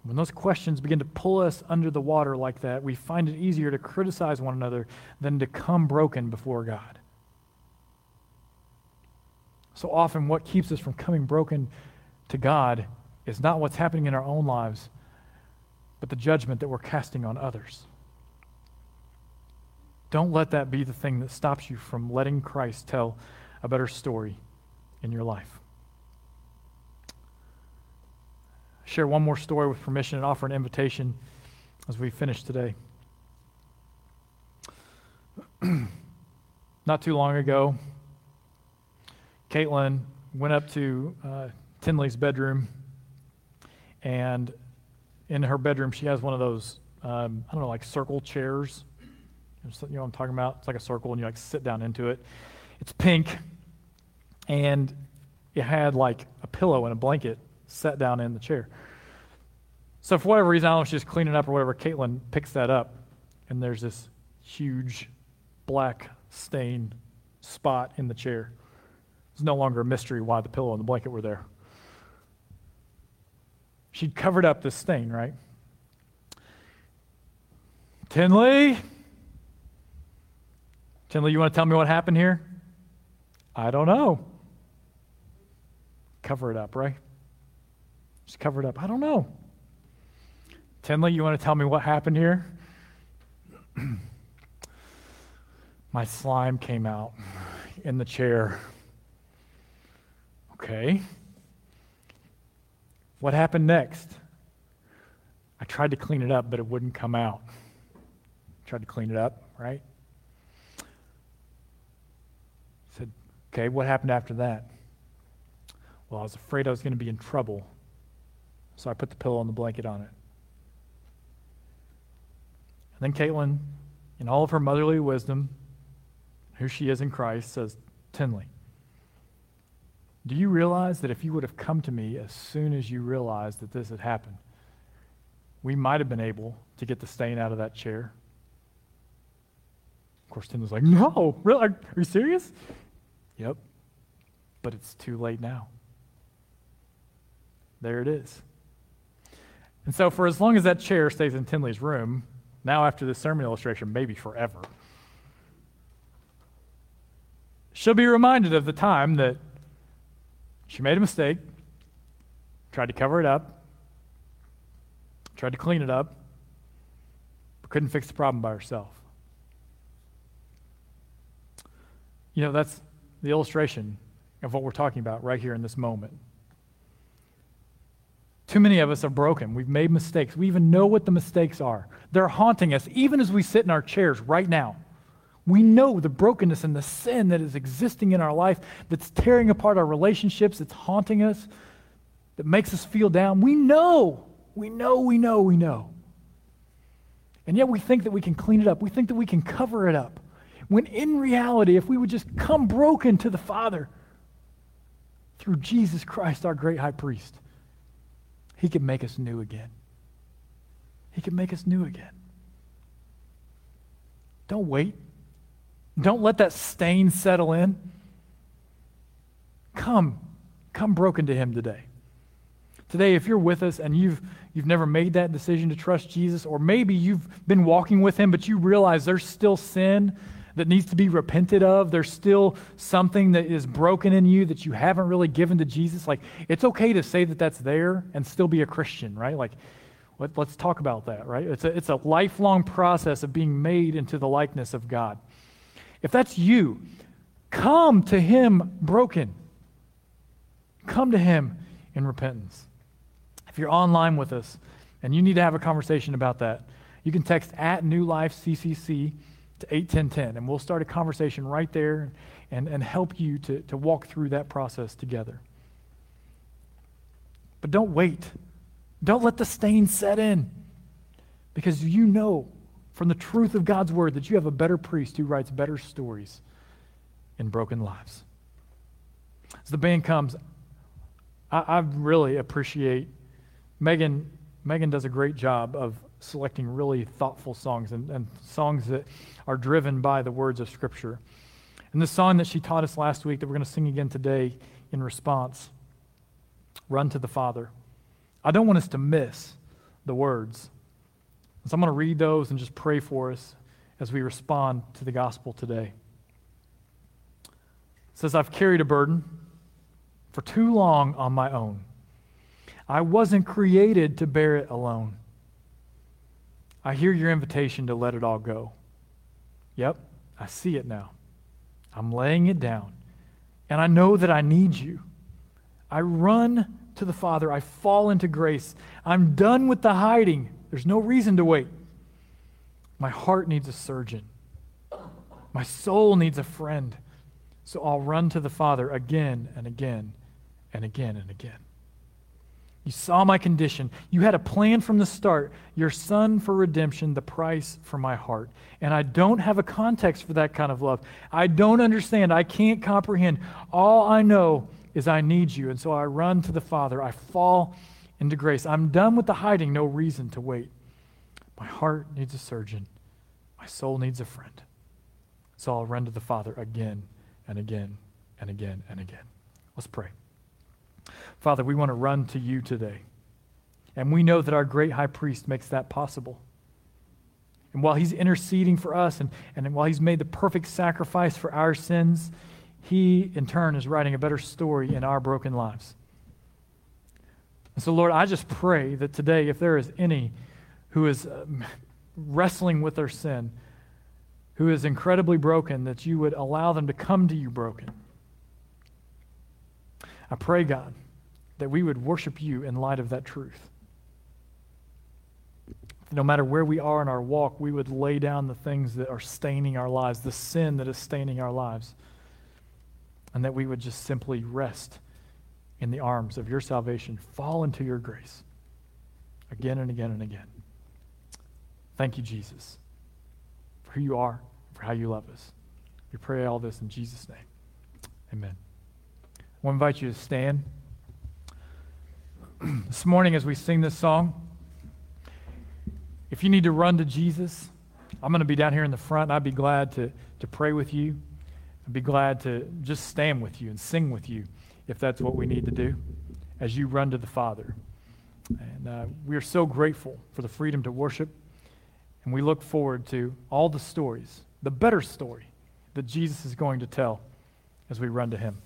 When those questions begin to pull us under the water like that, we find it easier to criticize one another than to come broken before God. So often, what keeps us from coming broken to God is not what's happening in our own lives, but the judgment that we're casting on others. Don't let that be the thing that stops you from letting Christ tell a better story in your life. Share one more story with permission and offer an invitation as we finish today. Not too long ago, Caitlin went up to uh, Tinley's bedroom and in her bedroom, she has one of those, um, I don't know, like circle chairs. You know what I'm talking about? It's like a circle, and you like sit down into it. It's pink, and it had like a pillow and a blanket set down in the chair. So for whatever reason, I if she's cleaning up or whatever, Caitlin picks that up, and there's this huge black stain spot in the chair. It's no longer a mystery why the pillow and the blanket were there she'd covered up this stain, right? Tinley? Tinley, you want to tell me what happened here? I don't know. Cover it up, right? Just covered up. I don't know. Tinley, you want to tell me what happened here? My slime came out in the chair. Okay. What happened next? I tried to clean it up, but it wouldn't come out. Tried to clean it up, right? Said, okay, what happened after that? Well, I was afraid I was going to be in trouble, so I put the pillow and the blanket on it. And then Caitlin, in all of her motherly wisdom, who she is in Christ, says, Tinley, do you realize that if you would have come to me as soon as you realized that this had happened, we might have been able to get the stain out of that chair? Of course, was like, No, really? Are, are you serious? Yep. But it's too late now. There it is. And so, for as long as that chair stays in Tinley's room, Now, after this sermon illustration, maybe forever. She'll be reminded of the time that she made a mistake, tried to cover it up, tried to clean it up, but couldn't fix the problem by herself. You know, that's the illustration of what we're talking about right here in this moment. Too many of us are broken. We've made mistakes. We even know what the mistakes are. They're haunting us, even as we sit in our chairs right now. We know the brokenness and the sin that is existing in our life that's tearing apart our relationships, that's haunting us, that makes us feel down. We know, we know, we know, we know. And yet we think that we can clean it up. We think that we can cover it up. When in reality, if we would just come broken to the Father through Jesus Christ, our great high priest, he can make us new again. He can make us new again. Don't wait. Don't let that stain settle in. Come, come broken to Him today. Today, if you're with us and you've, you've never made that decision to trust Jesus, or maybe you've been walking with Him, but you realize there's still sin that needs to be repented of, there's still something that is broken in you that you haven't really given to Jesus, like it's okay to say that that's there and still be a Christian, right? Like, let, us talk about that, right? It's a, it's a lifelong process of being made into the likeness of God. If that's you, come to Him broken. Come to Him in repentance. If you're online with us and you need to have a conversation about that, you can text at New Life CCC to 81010, and we'll start a conversation right there and, and help you to, to walk through that process together. But don't wait. Don't let the stain set in because you know from the truth of God's word that you have a better priest who writes better stories in broken lives. As the band comes, I, I really appreciate Megan. Megan does a great job of selecting really thoughtful songs and, and songs that are driven by the words of Scripture. And the song that she taught us last week that we're going to sing again today in response Run to the Father. I don't want us to miss the words. So I'm going to read those and just pray for us as we respond to the gospel today. It says, I've carried a burden for too long on my own. I wasn't created to bear it alone. I hear your invitation to let it all go. Yep, I see it now. I'm laying it down. And I know that I need you. I run to the Father. I fall into grace. I'm done with the hiding. There's no reason to wait. My heart needs a surgeon. My soul needs a friend. So I'll run to the Father again and again and again and again. You saw my condition. You had a plan from the start your son for redemption, the price for my heart. And I don't have a context for that kind of love. I don't understand. I can't comprehend. All I know is I need you. And so I run to the Father. I fall into grace. I'm done with the hiding, no reason to wait. My heart needs a surgeon, my soul needs a friend. So I'll run to the Father again and again and again and again. Let's pray. Father, we want to run to you today. And we know that our great high priest makes that possible. And while he's interceding for us and, and while he's made the perfect sacrifice for our sins, he in turn is writing a better story in our broken lives. And so, Lord, I just pray that today, if there is any who is um, wrestling with their sin, who is incredibly broken, that you would allow them to come to you broken. I pray, God, that we would worship you in light of that truth. No matter where we are in our walk, we would lay down the things that are staining our lives, the sin that is staining our lives, and that we would just simply rest in the arms of your salvation, fall into your grace again and again and again. Thank you, Jesus, for who you are, for how you love us. We pray all this in Jesus' name. Amen. I invite you to stand. this morning, as we sing this song, if you need to run to Jesus, I'm going to be down here in the front, and I'd be glad to, to pray with you. I'd be glad to just stand with you and sing with you if that's what we need to do as you run to the Father. And uh, we are so grateful for the freedom to worship. And we look forward to all the stories, the better story that Jesus is going to tell as we run to him.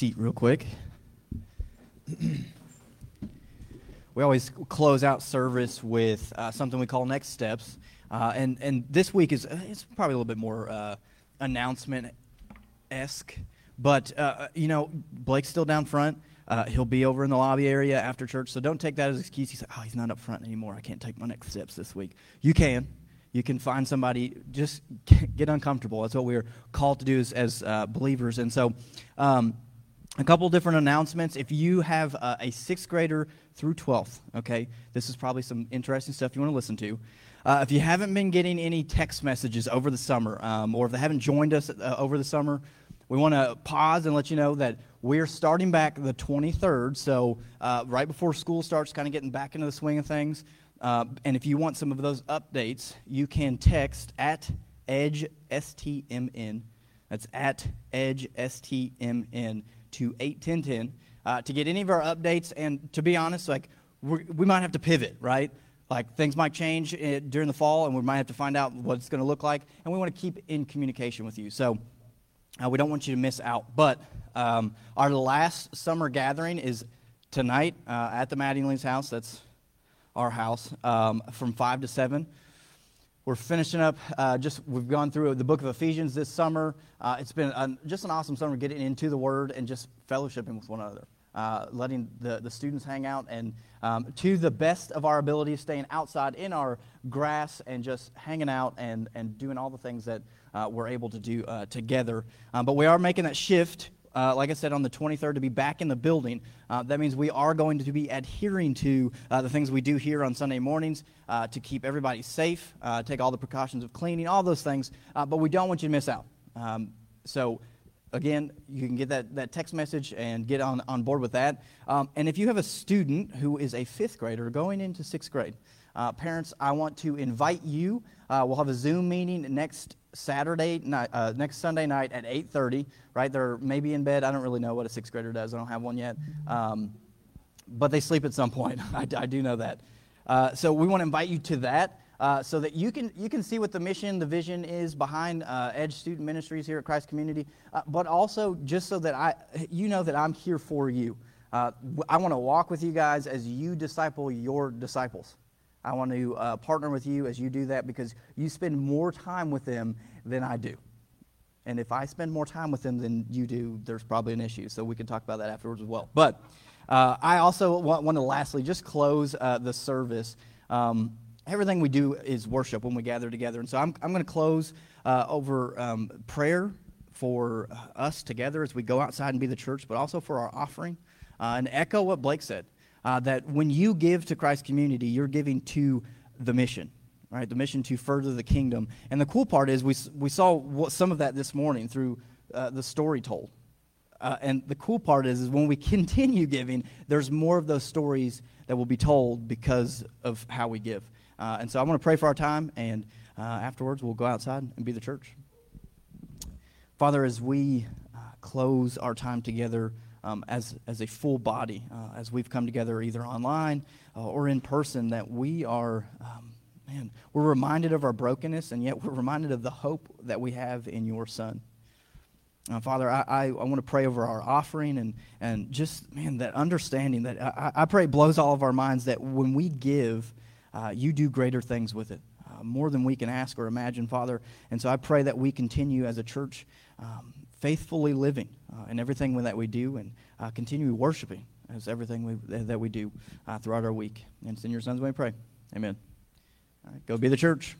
Seat real quick. we always close out service with uh, something we call next steps, uh, and and this week is it's probably a little bit more uh, announcement esque, but uh, you know Blake's still down front. Uh, he'll be over in the lobby area after church, so don't take that as an excuse. He said, "Oh, he's not up front anymore. I can't take my next steps this week." You can. You can find somebody. Just get uncomfortable. That's what we're called to do as, as uh, believers. And so. Um, a couple different announcements. If you have uh, a sixth grader through 12th, okay, this is probably some interesting stuff you want to listen to. Uh, if you haven't been getting any text messages over the summer, um, or if they haven't joined us uh, over the summer, we want to pause and let you know that we're starting back the 23rd, so uh, right before school starts, kind of getting back into the swing of things. Uh, and if you want some of those updates, you can text at Edge STMN. That's at Edge STMN to 81010 uh, to get any of our updates. And to be honest, like we might have to pivot, right? Like things might change uh, during the fall, and we might have to find out what it's going to look like. And we want to keep in communication with you. So uh, we don't want you to miss out. But um, our last summer gathering is tonight uh, at the Mattingly's house. That's our house um, from 5 to 7. We're finishing up, uh, just we've gone through the book of Ephesians this summer. Uh, it's been a, just an awesome summer getting into the Word and just fellowshipping with one another, uh, letting the, the students hang out, and um, to the best of our ability, staying outside in our grass and just hanging out and, and doing all the things that uh, we're able to do uh, together. Um, but we are making that shift uh, like I said, on the 23rd to be back in the building. Uh, that means we are going to be adhering to uh, the things we do here on Sunday mornings uh, to keep everybody safe, uh, take all the precautions of cleaning, all those things. Uh, but we don't want you to miss out. Um, so, again, you can get that, that text message and get on, on board with that. Um, and if you have a student who is a fifth grader going into sixth grade, parents, I want to invite you. We'll have a Zoom meeting next Saturday night, uh, next Sunday night at 8:30. Right, they're maybe in bed. I don't really know what a sixth grader does. I don't have one yet, um, but they sleep at some point. I, I do know that. Uh, so we want to invite you to that. Uh, so that you can you can see what the mission, the vision is behind uh, Edge Student Ministries here at Christ Community, uh, but also just so that I you know that I'm here for you. Uh, I want to walk with you guys as you disciple your disciples. I want to uh, partner with you as you do that because you spend more time with them than I do. And if I spend more time with them than you do, there's probably an issue. So we can talk about that afterwards as well. But uh, I also want, want, to lastly just close uh, the service. Um, everything we do is worship when we gather together. And so I'm, I'm going to close uh, over um, prayer for us together as we go outside and be the church, but also for our offering. Uh, and echo what Blake said uh, that when you give to Christ community, you're giving to the mission, right? The mission to further the kingdom. And the cool part is we, we saw what, some of that this morning through uh, the story told. Uh, and the cool part is, is when we continue giving, there's more of those stories that will be told because of how we give. Uh, and so I want to pray for our time, and uh, afterwards we'll go outside and be the church. Father, as we uh, close our time together, um, as, as a full body, uh, as we've come together either online uh, or in person, that we are, um, man, we're reminded of our brokenness, and yet we're reminded of the hope that we have in your Son. Uh, Father, I, I, I want to pray over our offering and, and just, man, that understanding that I, I pray blows all of our minds that when we give, uh, you do greater things with it, uh, more than we can ask or imagine, Father. And so I pray that we continue as a church um, faithfully living uh, in everything that we do and uh, continue worshiping as everything we, that we do uh, throughout our week. And it's in your son's name we pray. Amen. All right, go be the church.